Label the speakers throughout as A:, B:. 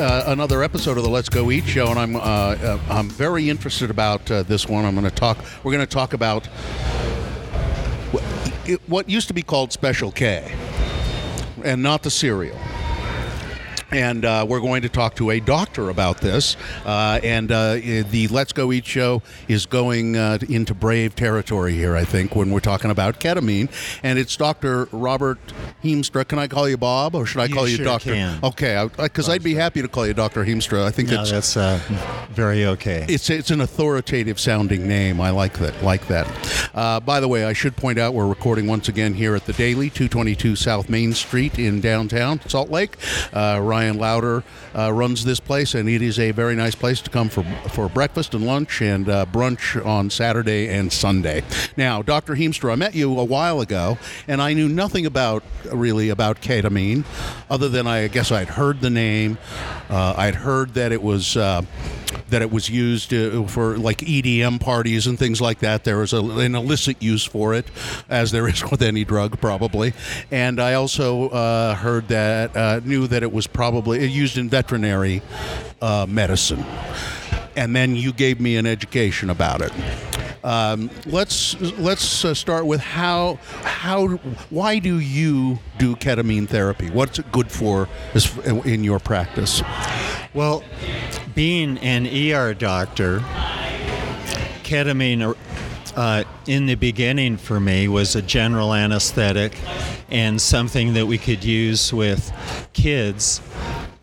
A: uh, another episode of the Let's Go Eat show, and I'm uh, uh, I'm very interested about uh, this one. I'm going to talk. We're going to talk about what, it, what used to be called Special K, and not the cereal. And uh, we're going to talk to a doctor about this. Uh, and uh, the Let's Go Eat show is going uh, into brave territory here, I think, when we're talking about ketamine. And it's Dr. Robert Hiemstra. Can I call you Bob, or should I
B: You
A: call you
B: sure
A: Doctor?
B: can.
A: Okay, because I'd be happy to call you Doctor Hiemstra. I think
B: No,
A: it's
B: that's uh, very okay.
A: it's it's an authoritative sounding name. I like that. Like that. Uh, by the way, I should point out we're recording once again here at the Daily, 222 South Main Street in downtown Salt Lake. Uh, Ryan Lowder uh, runs this place, and it is a very nice place to come for for breakfast and lunch and uh, brunch on Saturday and Sunday. Now, Dr. Hiemstra, I met you a while ago, and I knew nothing about really about ketamine, other than I guess I'd heard the name. Uh, I'd heard that it was. That it was used uh, for like EDM parties and things like that. There was a, an illicit use for it, as there is with any drug, probably. And I also uh, heard that, uh, knew that it was probably used in veterinary uh, medicine. And then you gave me an education about it. Um, let's let's uh, start with how how why do you do ketamine therapy? What's it good for in your practice?
B: Well, being an ER doctor, ketamine uh, in the beginning for me was a general anesthetic and something that we could use with kids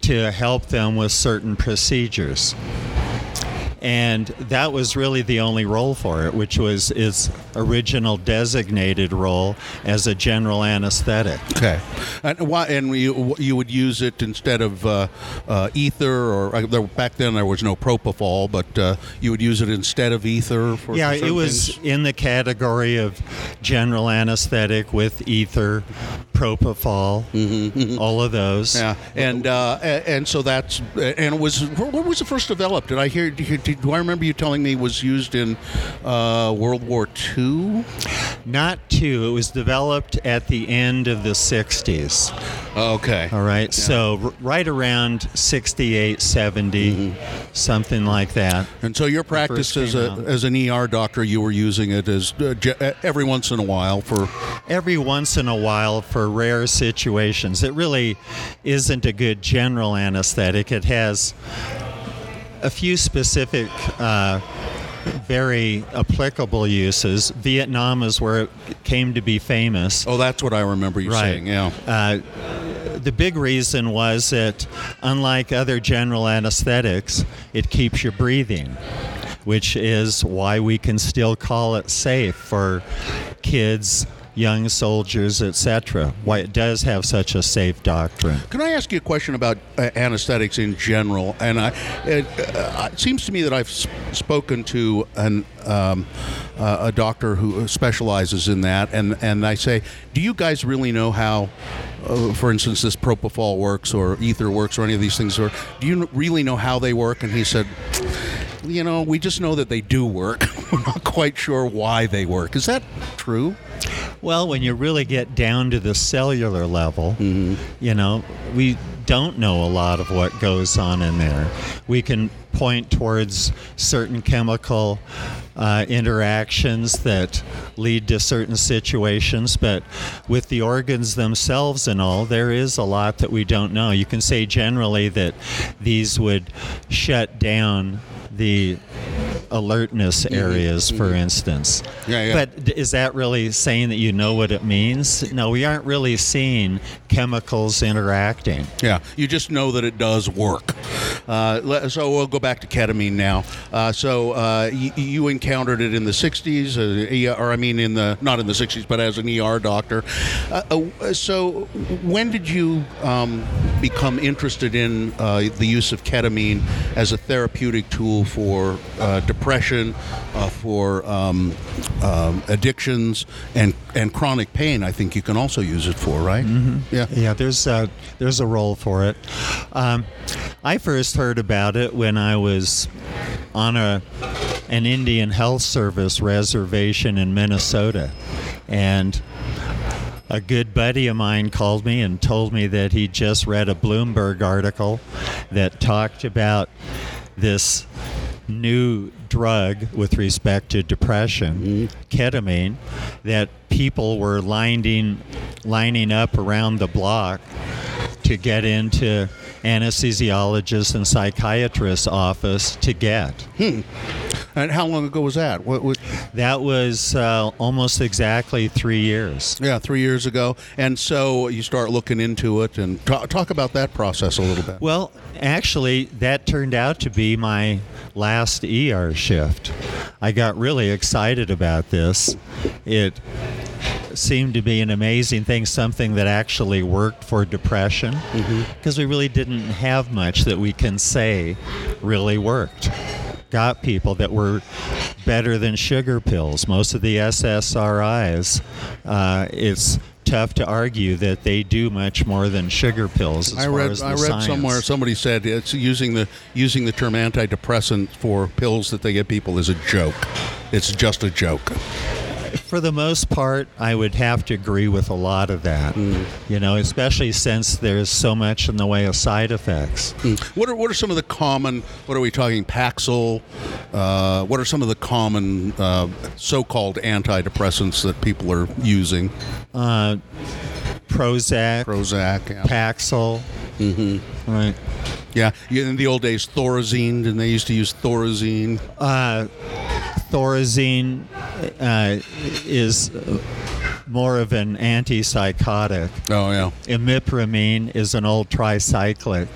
B: to help them with certain procedures. And that was really the only role for it, which was its original designated role as a general anesthetic.
A: Okay, and why? And you you would use it instead of uh, uh, ether, or uh, back then there was no propofol, but uh, you would use it instead of ether. For
B: Yeah, it was
A: things?
B: in the category of general anesthetic with ether, propofol, all of those.
A: Mm-hmm, Yeah, and uh, and so that's and it was when was it first developed? Did I hear? Did, do I remember you telling me it was used in uh, World War II?
B: Not two. It was developed at the end of the 60s.
A: Okay.
B: All right. So r- right around 68, 70, something like that.
A: And so your practice as a
B: out.
A: as an ER doctor, you were using it as uh, every once in a while for
B: Every once in a while for rare situations. It really isn't a good general anesthetic. It has a few specific, uh, very applicable uses. Vietnam is where it came to be famous.
A: Oh, that's what I remember you
B: Right.
A: saying. Yeah.
B: Uh, the big reason was that, unlike other general anesthetics, it keeps you breathing, which is why we can still call it safe for kids, young soldiers, etc. Why it does have such a safe doctrine.
A: Can I ask you a question about uh, anesthetics in general? And I, it, uh, it seems to me that I've s- spoken to an, um, uh, a doctor who specializes in that, and, and I say, do you guys really know how, uh, for instance, this propofol works or ether works or any of these things? Or do you really know how they work? And he said, you know, we just know that they do work. We're not quite sure why they work. Is that true?
B: Well, when you really get down to the cellular level, you know, we don't know a lot of what goes on in there. We can point towards certain chemical uh, interactions that lead to certain situations, but with the organs themselves and all, there is a lot that we don't know. You can say generally that these would shut down the alertness areas, for instance.
A: Yeah, yeah.
B: But is that really saying that you know what it means? No, we aren't really seeing chemicals interacting.
A: Yeah, you just know that it does work. Uh, so we'll go back to ketamine now. Uh, so uh, y- you encountered it in the '60s, uh, or I mean, in the not in the '60s, but as an ER doctor. Uh, uh, so when did you um, become interested in uh, the use of ketamine as a therapeutic tool for uh, depression, uh, for um, um, addictions, and and chronic pain? I think you can also use it for, right? Mm-hmm. Yeah.
B: Yeah, there's a, there's a role for it. Um, I first heard about it when I was on a an Indian Health Service reservation in Minnesota, and a good buddy of mine called me and told me that he just read a Bloomberg article that talked about this new drug with respect to depression, mm-hmm. ketamine, that people were lining lining up around the block to get into anesthesiologist and psychiatrist's office to get. Hmm.
A: And how long ago was that? What, what,
B: That was uh, almost exactly three years.
A: yeah, three years ago. And so you start looking into it and talk, talk about that process a little bit.
B: Well, actually, that turned out to be my last ER shift. I got really excited about this. It seemed to be an amazing thing, something that actually worked for depression, because we really didn't have much that we can say really worked. Got people that were better than sugar pills. Most of the SSRIs, uh, it's tough to argue that they do much more than sugar pills. As
A: I
B: far
A: read
B: as the
A: I read
B: science.
A: somewhere somebody said it's using the using the term antidepressant for pills that they give people is a joke. It's just a joke.
B: For the most part, I would have to agree with a lot of that.
A: Mm.
B: You know, especially since there's so much in the way of side effects.
A: What are what are some of the common? What are we talking? Paxil. Uh, what are some of the common uh, so-called antidepressants that people are using?
B: Uh, Prozac,
A: Prozac. Yeah.
B: Paxil. Mm-hmm. Right.
A: yeah. In the old days, Thorazine, and they used to use Thorazine.
B: Uh, Thorazine uh, is uh, more of an antipsychotic.
A: Oh yeah.
B: Imipramine is an old tricyclic.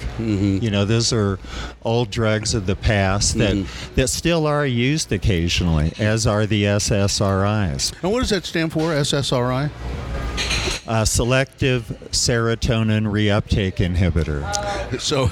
B: You know, those are old drugs of the past that, that still are used occasionally, as are the SSRIs.
A: And what does that stand for? SSRI.
B: Uh, selective serotonin reuptake inhibitor.
A: So,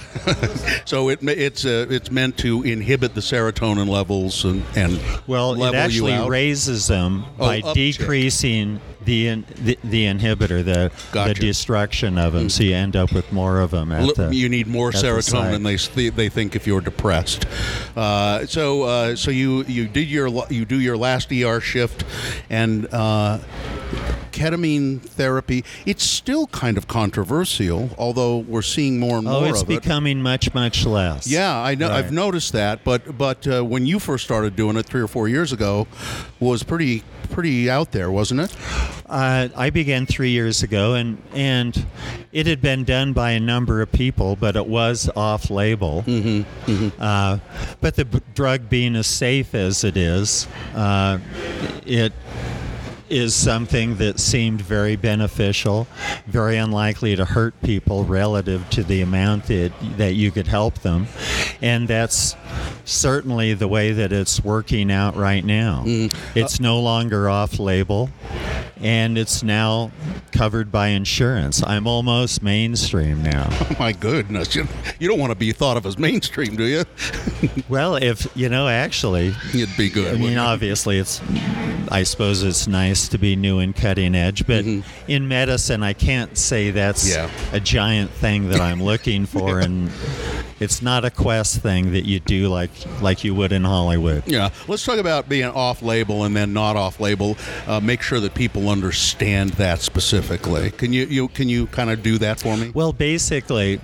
A: so it it's uh, it's meant to inhibit the serotonin levels and and
B: Well, it actually raises them
A: Oh,
B: by
A: uptick.
B: decreasing the, in, the the inhibitor, the
A: Gotcha.
B: the destruction of them. So you end up with more of them. At
A: L-
B: the,
A: you need more
B: the
A: serotonin they they they think if you're depressed. Uh, so uh, so you you did your you do your last ER shift, and uh, ketamine therapy. It's still kind of controversial, although we're seeing more and
B: Oh,
A: more
B: it's
A: of it.
B: becoming much much less.
A: Yeah, I know. I've noticed that, but but uh, when you first started doing it three or four years ago, was pretty pretty out there, wasn't it?
B: Uh, I began three years ago, and and it had been done by a number of people, but it was off label. Mm-hmm, Uh, but the b- drug being as safe as it is, uh, it is something that seemed very beneficial, very unlikely to hurt people relative to the amount that that you could help them, and that's certainly the way that it's working out right now. Mm. Uh, it's no longer off label and it's now covered by insurance. I'm almost mainstream now.
A: Oh my goodness, you, you don't want to be thought of as mainstream, do you?
B: well, if you know, actually,
A: It'd be good.
B: I mean, obviously, it's. I suppose it's nice to be new and cutting edge, but in medicine, I can't say that's
A: Yeah.
B: a giant thing that I'm looking for, and it's not a quest thing that you do like like you would in Hollywood.
A: Yeah, let's talk about being off-label and then not off-label. Uh, make sure that people understand that specifically. Can you, you can you kind of do that for me?
B: Well, basically,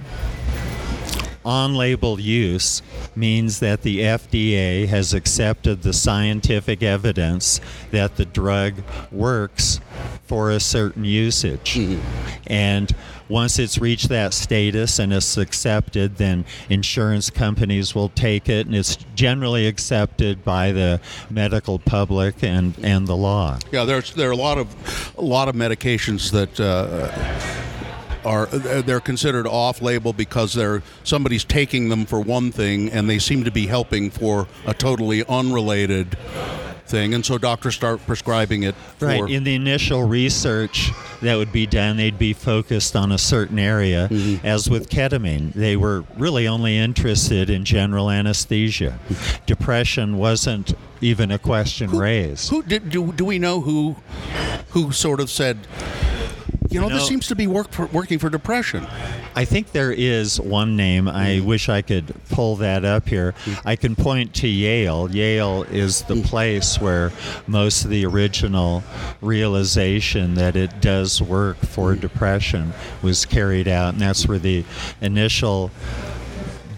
B: on label use means that the FDA has accepted the scientific evidence that the drug works for a certain usage. And once it's reached that status and it's accepted, then insurance companies will take it, and it's generally accepted by the medical public and, and the law.
A: Yeah, there's there are a lot of a lot of medications that. Uh, are uh, they're considered off-label because they're somebody's taking them for one thing and they seem to be helping for a totally unrelated thing, and so doctors start prescribing it. For,
B: Right. In the initial research that would be done, they'd be focused on a certain area. Mm-hmm. As with ketamine, they were really only interested in general anesthesia. Depression wasn't even a question raised.
A: Who did do, do we know who who sort of said, You know,
B: You
A: this seems to be work for, working for depression.
B: I think there is one name. I mm. wish I could pull that up here. Mm. I can point to Yale. Yale is the mm. place where most of the original realization that it does work for depression was carried out, and that's where the initial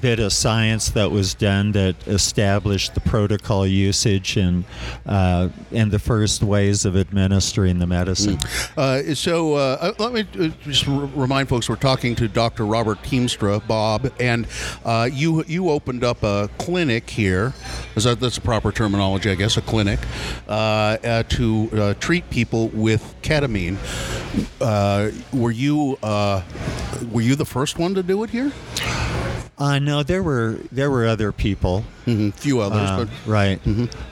B: bit of science that was done that established the protocol usage and uh, and the first ways of administering the medicine.
A: Uh, so uh, uh, let me uh, just remind folks we're talking to Dr. Robert Hiemstra, Bob, and uh, you you opened up a clinic here. Is that that's a proper terminology, I guess? A clinic to treat people with ketamine. Were you were you the first one to do it here?
B: Uh, no, there were there were other people.
A: A few others,
B: uh,
A: but
B: right,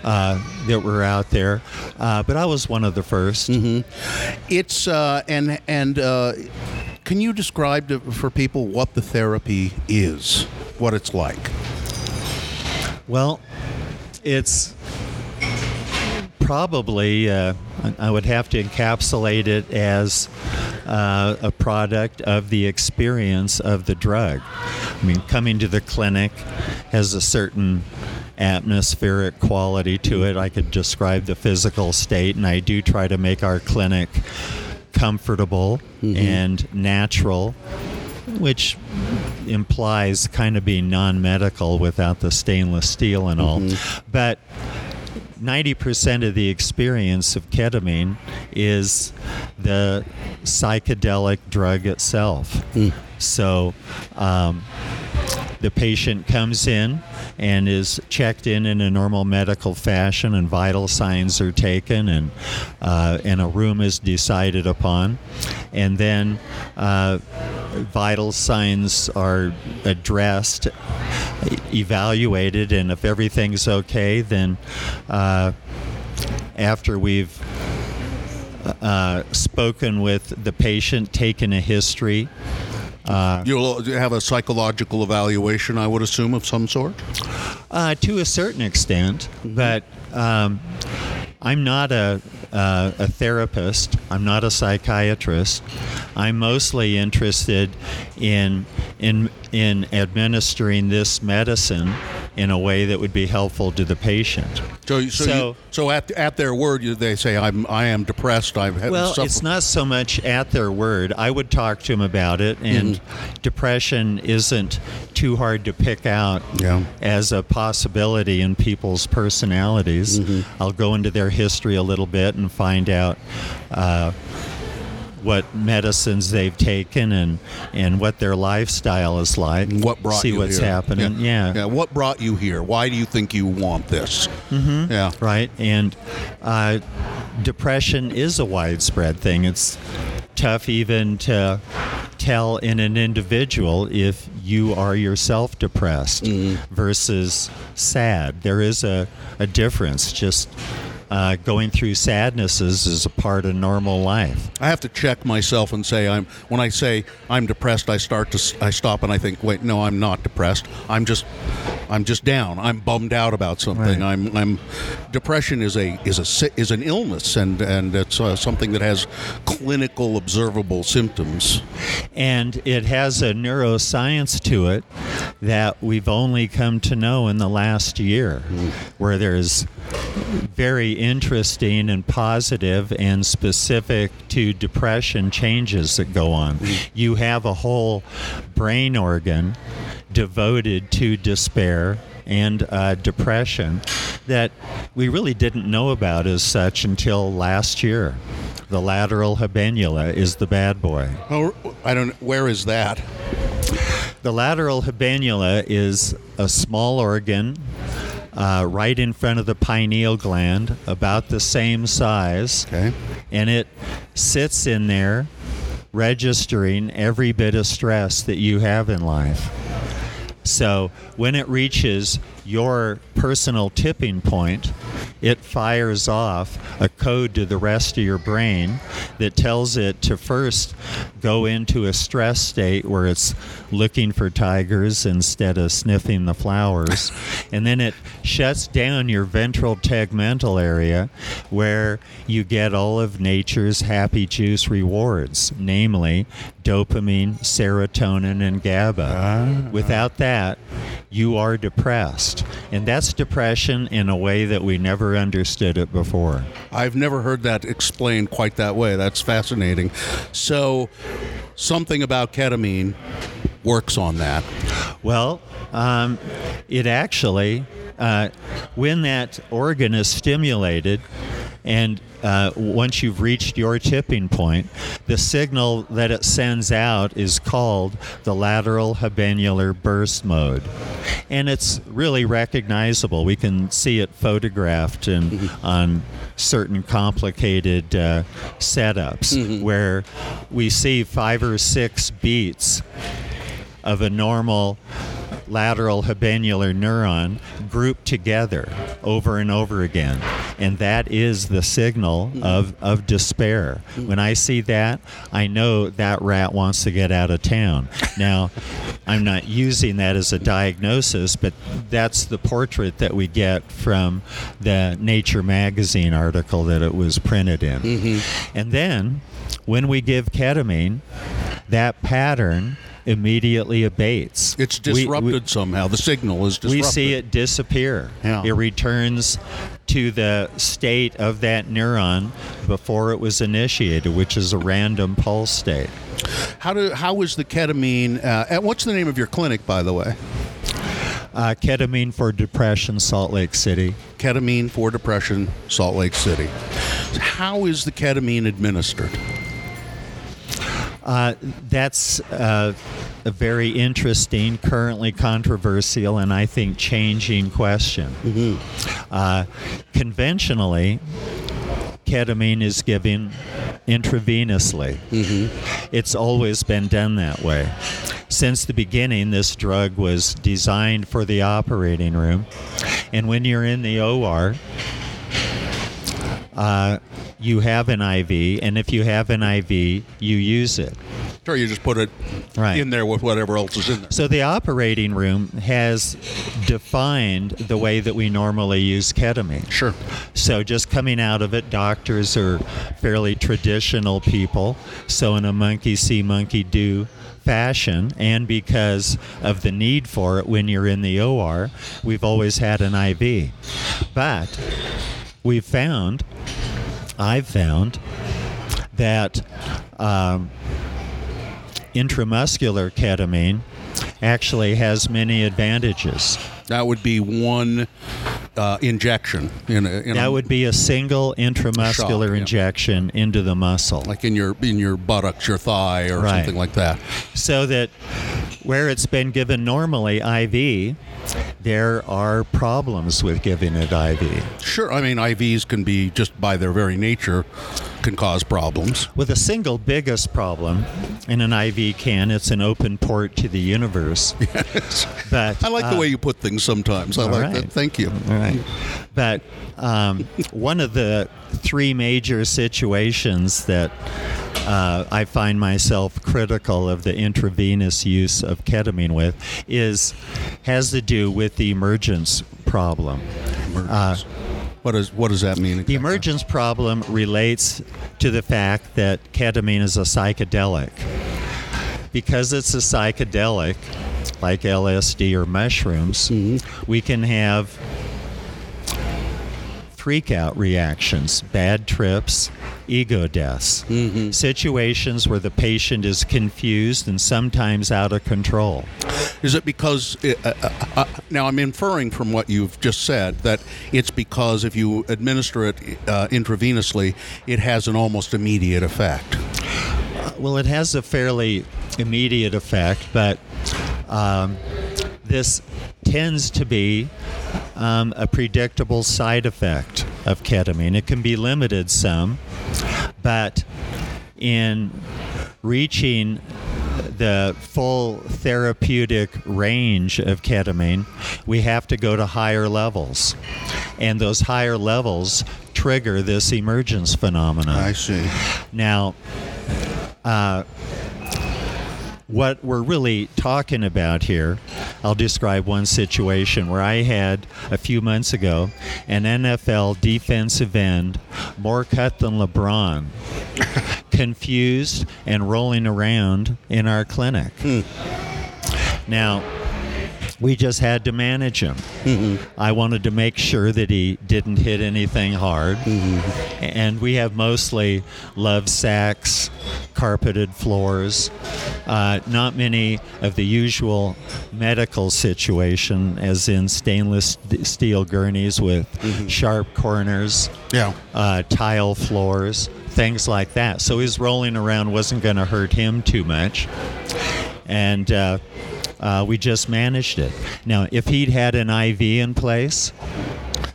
B: uh, that were out there, uh, but I was one of the 1st
A: It's uh, and and uh, can you describe to, for people what the therapy is, what it's like?
B: Well, it's probably uh, I- would have to encapsulate it as uh, a product of the experience of the drug. I mean, coming to the clinic has a certain atmospheric quality to it. I could describe the physical state, and I do try to make our clinic comfortable and natural, which implies kind of being non-medical without the stainless steel and all. But 90% of the experience of ketamine is the psychedelic drug itself. So um, the patient comes in and is checked in in a normal medical fashion, and vital signs are taken, and uh, and a room is decided upon, and then uh, vital signs are addressed, evaluated, and if everything's okay, then uh, after we've uh, spoken with the patient, taken a history. Uh,
A: You'll have a psychological evaluation, I would assume, of some sort.
B: Uh, to a certain extent, but um, I'm not a, uh, a therapist. I'm not a psychiatrist. I'm mostly interested in in in administering this medicine in a way that would be helpful to the patient.
A: So, so,
B: So-
A: you, so at, at their word, you, they say, "I'm I am depressed. I've had
B: Well,
A: suffer-"
B: it's not so much at their word. I would talk to them about it, and depression isn't too hard to pick out
A: Yeah.
B: as a possibility in people's personalities. I'll go into their history a little bit and find out. Uh, what medicines they've taken and, and what their lifestyle is like.
A: What brought
B: See
A: you
B: what's
A: here?
B: happening. Yeah.
A: yeah. What brought you here? Why do you think you want this? Mm-hmm. Yeah.
B: right? And uh, depression is a widespread thing. It's tough even to tell in an individual if you are yourself depressed versus sad. There is a, a difference. Just uh, going through sadnesses is a part of normal life.
A: I have to check myself and say I'm. When I say I'm depressed, I start to. I stop and I think, wait, no, I'm not depressed. I'm just. I'm just down. I'm bummed out about something.
B: Right.
A: I'm. I'm. Depression is a is a is an illness, and and it's uh, something that has clinical observable symptoms.
B: And it has a neuroscience to it that we've only come to know in the last year, where there's very interesting and positive and specific to depression changes that go on. You have a whole brain organ devoted to despair and uh, depression that we really didn't know about as such until last year. The lateral habenula is the bad boy.
A: Oh, I don't. Where is that?
B: The lateral habenula is a small organ uh, right in front of the pineal gland, about the same size,
A: Okay.
B: and it sits in there registering every bit of stress that you have in life. So when it reaches your personal tipping point, it fires off a code to the rest of your brain that tells it to first go into a stress state where it's looking for tigers instead of sniffing the flowers. and then it shuts down your ventral tegmental area where you get all of nature's happy juice rewards, namely dopamine, serotonin, and GABA. Ah. Without that, you are depressed. And that's depression in a way that we never understood it before.
A: I've never heard that explained quite that way. That's fascinating. So, something about ketamine works on that.
B: Well, um, it actually, uh, when that organ is stimulated, and uh, once you've reached your tipping point, the signal that it sends out is called the lateral habenular burst mode. And it's really recognizable. We can see it photographed and mm-hmm. on certain complicated uh, setups mm-hmm. where we see five or six beats of a normal lateral habenular neuron grouped together over and over again. And that is the signal mm-hmm. of, of despair. Mm-hmm. When I see that, I know that rat wants to get out of town. Now, I'm not using that as a diagnosis, but that's the portrait that we get from the Nature magazine article that it was printed in. Mm-hmm. And then, when we give ketamine, that pattern immediately abates.
A: It's disrupted we, we, somehow. The signal is disrupted.
B: We see it disappear.
A: Yeah.
B: It returns to the state of that neuron before it was initiated, which is a random pulse state.
A: How do how is the ketamine? Uh, and what's the name of your clinic, by the way?
B: Uh, ketamine for depression, Salt Lake City.
A: Ketamine for depression, Salt Lake City. How is the ketamine administered?
B: Uh, that's uh, a very interesting, currently controversial, and I think changing question. Mm-hmm. Uh, conventionally, ketamine is given intravenously. Mm-hmm. It's always been done that way. Since the beginning, this drug was designed for the operating room. And when you're in the OR, uh, you have an IV, and if you have an IV, you use it.
A: Sure, you just put it right. in there with whatever else is in there.
B: So the operating room has defined the way that we normally use ketamine.
A: Sure.
B: So just coming out of it, doctors are fairly traditional people. So in a monkey see, monkey do fashion and because of the need for it when you're in the OR, we've always had an IV. But we've found I've found that um, intramuscular ketamine actually has many advantages.
A: That would be one uh, injection. In a, in
B: that
A: a,
B: would be a single intramuscular shock, injection into the muscle,
A: like in your in your buttocks, your thigh, or right. something like that.
B: So that where it's been given normally IV, there are problems with giving it IV.
A: Sure, I mean IVs can be just by their very nature can cause problems.
B: With a single biggest problem in an IV can, it's an open port to the universe.
A: Yes. But I like uh, the way you put things sometimes. I like right. that. Thank you.
B: All right. But um, one of the three major situations that uh, I find myself critical of the intravenous use of ketamine with is has to do with the emergence problem.
A: Emergence. Uh, what does what does that mean? Exactly?
B: The emergence problem relates to the fact that ketamine is a psychedelic. Because it's a psychedelic, like LSD or mushrooms, mm-hmm. we can have freak out reactions, bad trips, ego deaths, mm-hmm. situations where the patient is confused and sometimes out of control.
A: Is it because, it, uh, uh, uh, now I'm inferring from what you've just said that it's because if you administer it uh, intravenously, it has an almost immediate effect?
B: Well, it has a fairly immediate effect, but um, this tends to be um, a predictable side effect of ketamine. It can be limited some, but in reaching the full therapeutic range of ketamine, we have to go to higher levels. and those higher levels trigger this emergence phenomenon.
A: I see.
B: Now, uh, what we're really talking about here, I'll describe one situation where I had a few months ago an NFL defensive end, more cut than LeBron, confused and rolling around in our clinic. Hmm. Now, we just had to manage him. I wanted to make sure that he didn't hit anything hard. And we have mostly love sacks, carpeted floors, uh, not many of the usual medical situation, as in stainless steel gurneys with sharp corners,
A: Yeah.
B: uh, tile floors, things like that. So his rolling around wasn't going to hurt him too much. And uh, uh, we just managed it. Now, if he'd had an IV in place,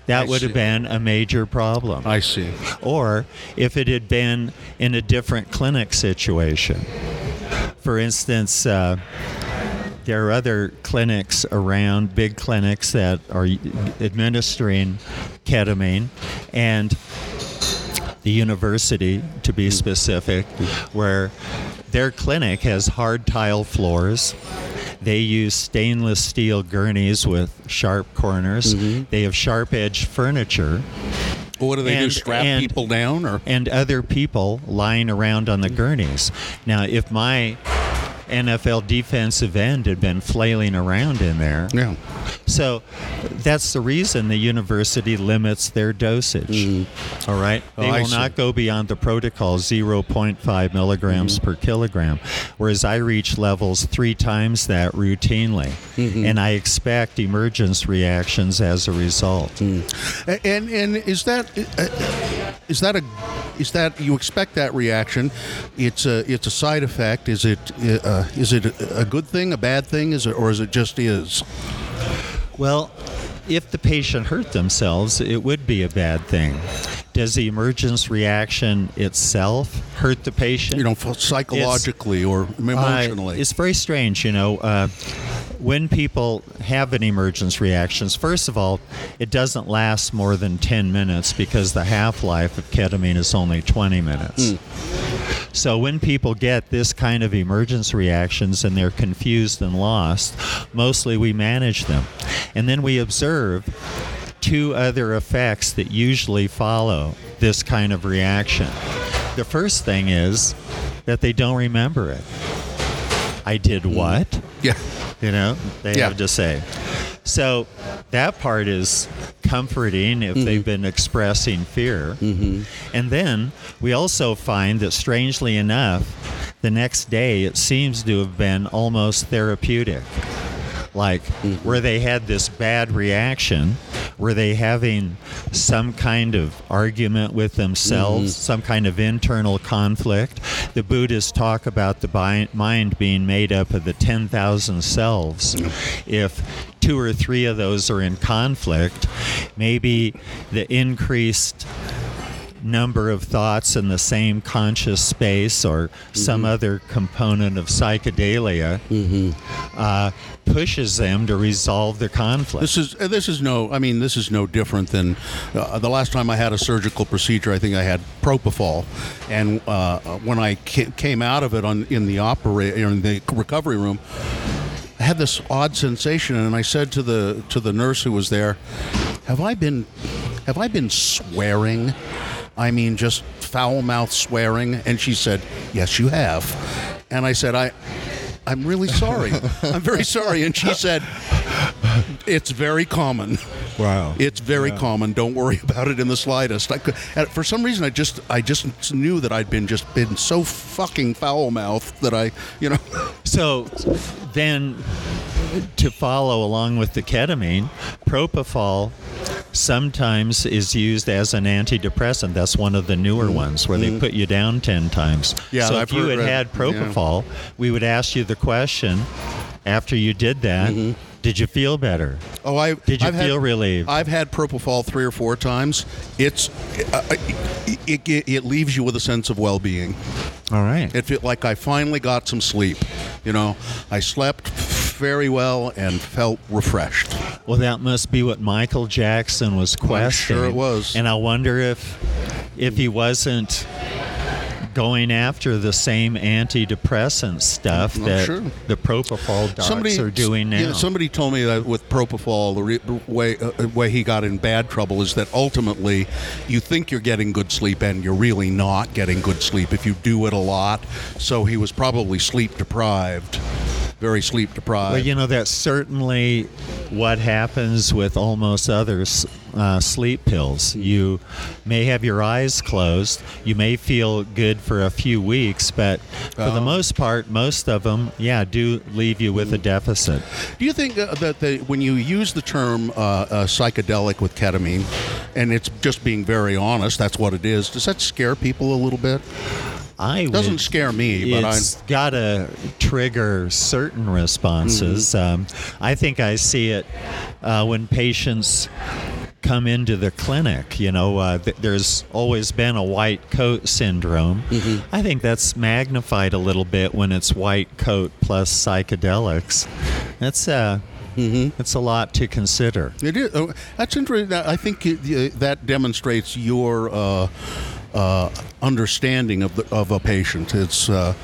B: that
A: I
B: would have been a major problem.
A: I see.
B: Or if it had been in a different clinic situation. For instance, uh, there are other clinics around, big clinics that are administering ketamine, and the university, to be specific, where their clinic has hard tile floors. They use stainless steel gurneys with sharp corners. Mm-hmm. They have sharp edged furniture
A: What do they do?
B: And-
A: Strap
B: and-
A: people down, or
B: and other people lying around on the mm-hmm. gurneys. Now, if my NFL defensive end had been flailing around in there,
A: yeah.
B: so that's the reason the university limits their dosage. All right,
A: Oh,
B: they
A: I
B: will not go beyond the protocol 0.5 milligrams
A: Mm-hmm.
B: per kilogram, whereas I reach levels three times that routinely,
A: Mm-hmm.
B: and I expect emergence reactions as a result.
A: Mm. And and is that uh, that a is that you expect that reaction? It's a it's a side effect. Is it uh, is it a good thing, a bad thing? Is it or is it just is?
B: Well, if the patient hurt themselves, it would be a bad thing. Does the emergence reaction itself hurt the patient?
A: You know, psychologically or
B: Uh,
A: emotionally.
B: it's very strange, you know. Uh, when people have an emergence reactions, first of all, it doesn't last more than 10 minutes because the half life of ketamine is only 20 minutes. So when people get this kind of emergence reactions and they're confused and lost, mostly we manage them. And then we observe two other effects that usually follow this kind of reaction. The first thing is that they don't remember it. I did hmm. what?
A: yeah.
B: You know, they
A: Yeah.
B: have to say. So that part is comforting if they've been expressing fear. Mm-hmm. And then we also find that, strangely enough, the next day it seems to have been almost therapeutic. Like mm-hmm. where they had this bad reaction, were they having some kind of argument with themselves, mm-hmm. some kind of internal conflict? The Buddhists talk about the mind being made up of the 10,000 selves. If two or three of those are in conflict, maybe the increased number of thoughts in the same conscious space or some mm-hmm. other component of psychedelia uh, pushes them to resolve their conflict.
A: This is uh, this is no. I mean, this is no different than uh, the last time I had a surgical procedure. I think I had propofol, and uh, when I ca- came out of it on in the opera in the recovery room, I had this odd sensation, and I said to the to the nurse who was there, "Have I been have I been swearing? I mean, just foul mouth swearing?" And she said, "Yes, you have." And I said, "I." I'm really sorry. I'm very sorry. And she said, It's very common.
B: Wow.
A: It's very common. Don't worry about it in the slightest. I could, for some reason, I just, I just knew that I'd been just been so fucking foul mouthed that I, you know,
B: So then, to follow along with the ketamine, propofol sometimes is used as an antidepressant. That's one of the newer ones where they put you down 10 times.
A: Mm-hmm. Yeah,
B: so
A: I've
B: if you had
A: uh,
B: had propofol, we would ask you the question after you did that did you feel better?
A: oh, I
B: Did you
A: I've
B: feel
A: had,
B: relieved?
A: I've had propofol three or four times. It's, uh, it, it, it leaves you with a sense of well-being.
B: All right.
A: It felt like I finally got some sleep. You know, I slept very well and felt refreshed.
B: Well, that must be what Michael Jackson was questing.
A: sure it was.
B: And I wonder if if he wasn't going after the same antidepressant stuff
A: I'm
B: that
A: sure.
B: the propofol docs are doing now.
A: Yeah, somebody told me that with propofol, the re- way uh, way he got in bad trouble is that ultimately, you think you're getting good sleep and you're really not getting good sleep if you do it a lot. So he was probably sleep deprived, very sleep deprived.
B: Well, you know, that's certainly what happens with almost other uh, sleep pills. You may have your eyes closed, you may feel good for a few weeks, but for the
A: Oh.
B: most part, most of them, yeah, do leave you with a deficit.
A: Do you think uh, that the, when you use the term uh, uh, psychedelic with ketamine, and it's just being very honest, that's what it is, does that scare people a little bit?
B: I
A: Doesn't
B: would-
A: scare me, but
B: it's got to trigger certain responses.
A: Mm-hmm.
B: Um, I think I see it uh, when patients come into the clinic. You know, uh, th- there's always been a white coat syndrome.
A: Mm-hmm.
B: I think that's magnified a little bit when it's white coat plus psychedelics. That's uh,
A: Mm-hmm.
B: that's a lot to consider.
A: It is. Oh, that's interesting. I think it, uh, that demonstrates your uh, uh, understanding of the, of a patient. It's uh,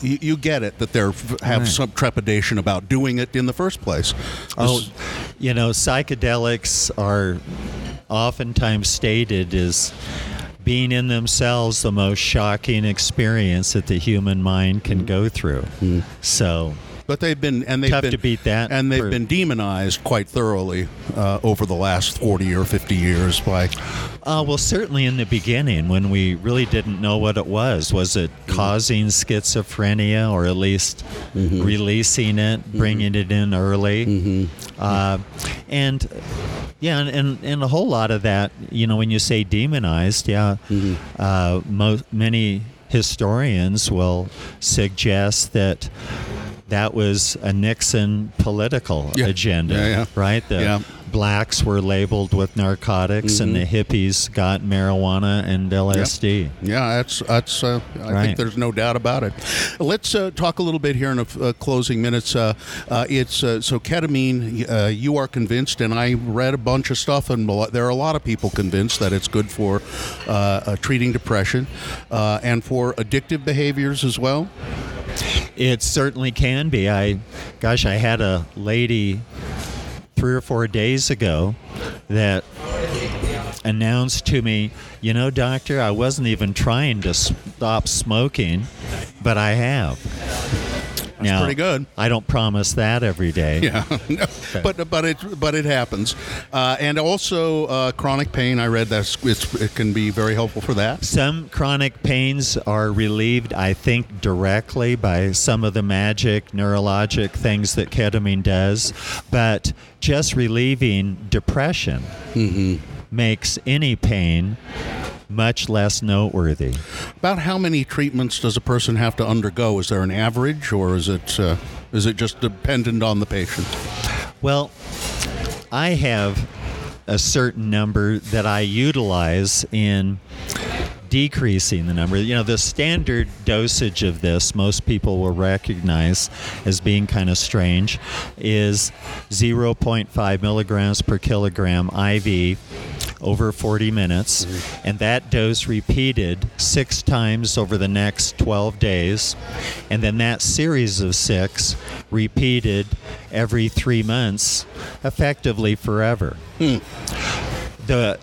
A: you, you get it that they have
B: Right.
A: some trepidation about doing it in the first place.
B: Oh,
A: This-
B: you know, psychedelics are oftentimes stated as being in themselves the most shocking experience that the human mind can go through. So,
A: but they've been and they've
B: Tough
A: been
B: to beat that
A: and they've
B: for-
A: been demonized quite thoroughly uh, over the last forty or fifty years by
B: uh, well, certainly in the beginning when we really didn't know what it was. Was it causing schizophrenia or at least releasing it, bringing it in early? Uh, and yeah, and, and, and a whole lot of that, you know, when you say demonized, yeah, uh, mo- many historians will suggest that that was a Nixon political
A: Yeah.
B: agenda,
A: Yeah, yeah.
B: right? The blacks were labeled with narcotics, and the hippies got marijuana and LSD.
A: Yeah, that's that's. Uh, I
B: Right.
A: think there's no doubt about it. Let's uh, talk a little bit here in a f- uh, closing minutes. Uh, uh, it's uh, so ketamine. Uh, you are convinced, and I read a bunch of stuff, and a lot- there are a lot of people convinced that it's good for uh, uh, treating depression uh, and for addictive behaviors as well.
B: It certainly can be. I, gosh, I had a lady three or four days ago that announced to me, you know, doctor, I wasn't even trying to stop smoking, but I have. That's
A: pretty good.
B: I don't promise that every day.
A: Yeah, no, but but it but it happens, uh, and also uh, chronic pain. I read that it's, it can be very helpful for that.
B: Some chronic pains are relieved, I think, directly by some of the magic neurologic things that ketamine does, but just relieving depression makes any pain much less noteworthy.
A: About how many treatments does a person have to undergo? Is there an average, or is it uh, is it just dependent on the patient?
B: Well, I have a certain number that I utilize in decreasing the number. You know, the standard dosage of this, most people will recognize as being kind of strange, is 0.5 milligrams per kilogram IV over 40 minutes, mm-hmm. and that dose repeated six times over the next 12 days, and then that series of six repeated every three months, effectively forever. Hmm. The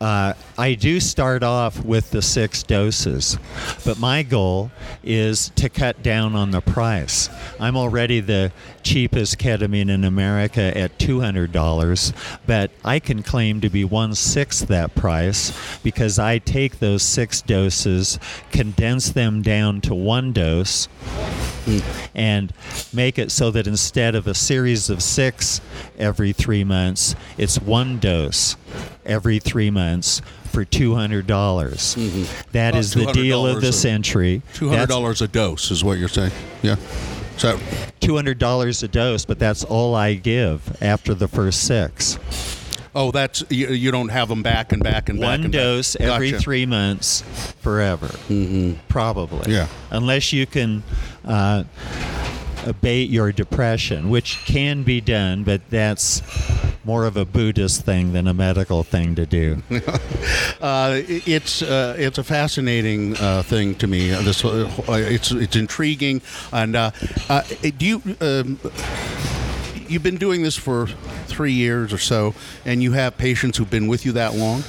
B: uh, I do start off with the six doses, but my goal is to cut down on the price. I'm already the cheapest ketamine in America at $200, but I can claim to be one sixth that price because I take those six doses, condense them down to one dose, and make it so that instead of a series of six every three months, it's one dose every three months for two hundred dollars. That
A: About
B: is the deal of
A: $200
B: the
A: a-
B: century.
A: Two hundred dollars a dose is what you're saying. Yeah. So
B: Two hundred dollars a dose, but that's all I give after the first six.
A: oh, that's you, you don't have them back and back and back.
B: One
A: and back.
B: dose every
A: Gotcha.
B: three months, forever. Mm-hmm. Probably.
A: Yeah.
B: Unless you can. Uh, abate your depression, which can be done, but that's more of a Buddhist thing than a medical thing to do.
A: Uh, it's uh, it's a fascinating uh, thing to me. Uh, This uh, it's it's intriguing, and uh, uh, do you? Um, You've been doing this for three years or so, and you have patients who've been with you that long.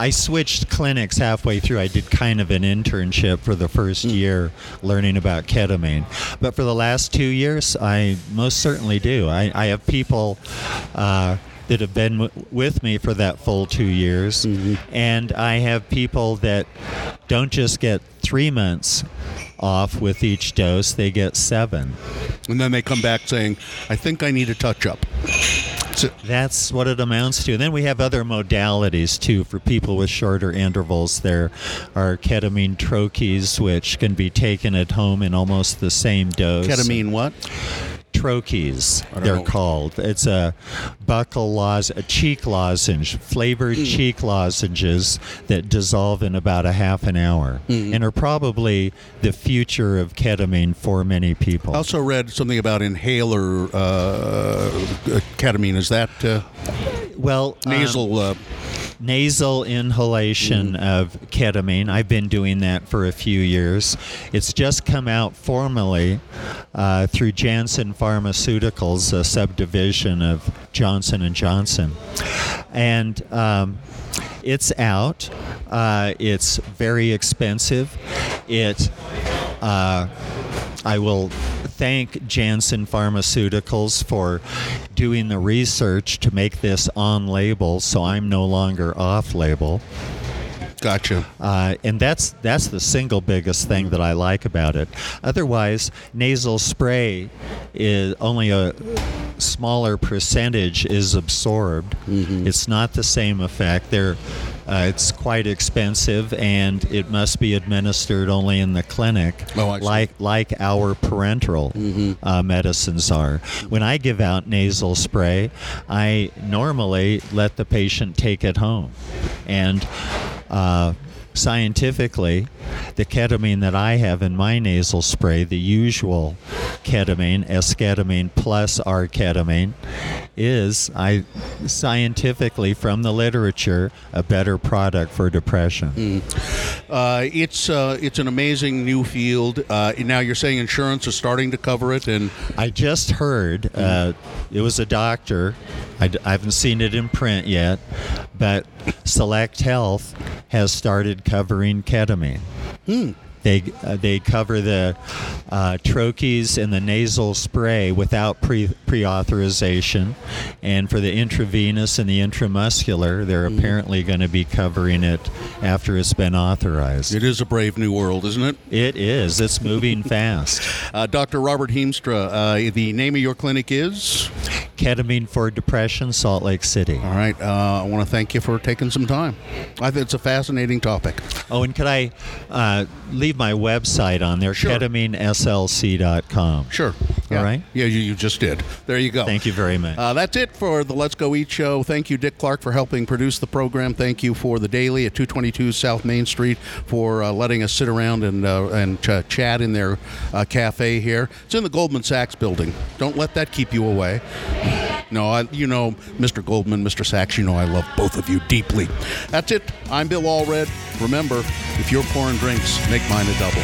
B: I switched clinics halfway through. I did kind of an internship for the first year learning about ketamine. But for the last two years, I most certainly do. I, I have people uh, that have been w- with me for that full two years. And I have people that don't just get three months off with each dose, they get seven.
A: And then they come back saying, I think I need a touch up.
B: That's what it amounts to. And Then we have other modalities too for people with shorter intervals. There are ketamine troches, which can be taken at home in almost the same dose.
A: ketamine, what?
B: Troches,
A: don't
B: they're
A: know.
B: called. It's a buccal lozenge, a cheek lozenge, flavored
A: Hmm.
B: cheek lozenges that dissolve in about a half an hour,
A: Hmm.
B: and are probably the future of ketamine for many people.
A: I also read something about inhaler uh, ketamine. Is that uh,
B: well, um,
A: nasal? Uh,
B: nasal inhalation of ketamine. I've been doing that for a few years. It's just come out formally uh, through Janssen Pharmaceuticals, a subdivision of Johnson and Johnson, and. Um, it's out. Uh, it's very expensive. It uh, I will thank Janssen Pharmaceuticals for doing the research to make this on label so I'm no longer off label.
A: Gotcha.
B: Uh, and that's that's the single biggest thing that I like about it. Otherwise, nasal spray is only a smaller percentage is absorbed. It's not the same effect. There, uh, it's quite expensive, and it must be administered only in the clinic,
A: Oh,
B: like like our parenteral uh, medicines are. When I give out nasal spray, I normally let the patient take it home, and uh, scientifically, the ketamine that I have in my nasal spray, the usual ketamine, esketamine plus R-ketamine, is I scientifically from the literature a better product for depression.
A: Uh, it's uh, it's an amazing new field. Uh, now you're saying insurance is starting to cover it, and
B: I just heard uh, it was a doctor. I, d- I haven't seen it in print yet, but Select Health has started covering ketamine. They uh, they cover the uh, troches and the nasal spray without pre pre authorization, and for the intravenous and the intramuscular, they're apparently going to be covering it after it's been authorized.
A: it is a brave new world, isn't it?
B: It is. It's moving fast.
A: Uh, Dr. Robert Hiemstra, uh, the name of your clinic is.
B: Ketamine for depression, Salt Lake City.
A: All right. Uh, I want to thank you for taking some time. I think it's a fascinating topic.
B: Oh, and could I uh, leave my website on there?
A: Sure.
B: KetamineSLC.com.
A: Sure.
B: All
A: Yeah.
B: right.
A: Yeah, you, you just did. There you go.
B: Thank you very much.
A: Uh, that's it for the Let's Go Eat show. Thank you, Dick Clark, for helping produce the program. Thank you for the Daily at 222 South Main Street for uh, letting us sit around and uh, and ch- chat in their uh, cafe here. It's in the Goldman Sachs building. Don't let that keep you away. No, I, you know, Mr. Goldman, Mr. Sachs, you know I love both of you deeply. That's it. I'm Bill Allred. Remember, if you're pouring drinks, make mine a double.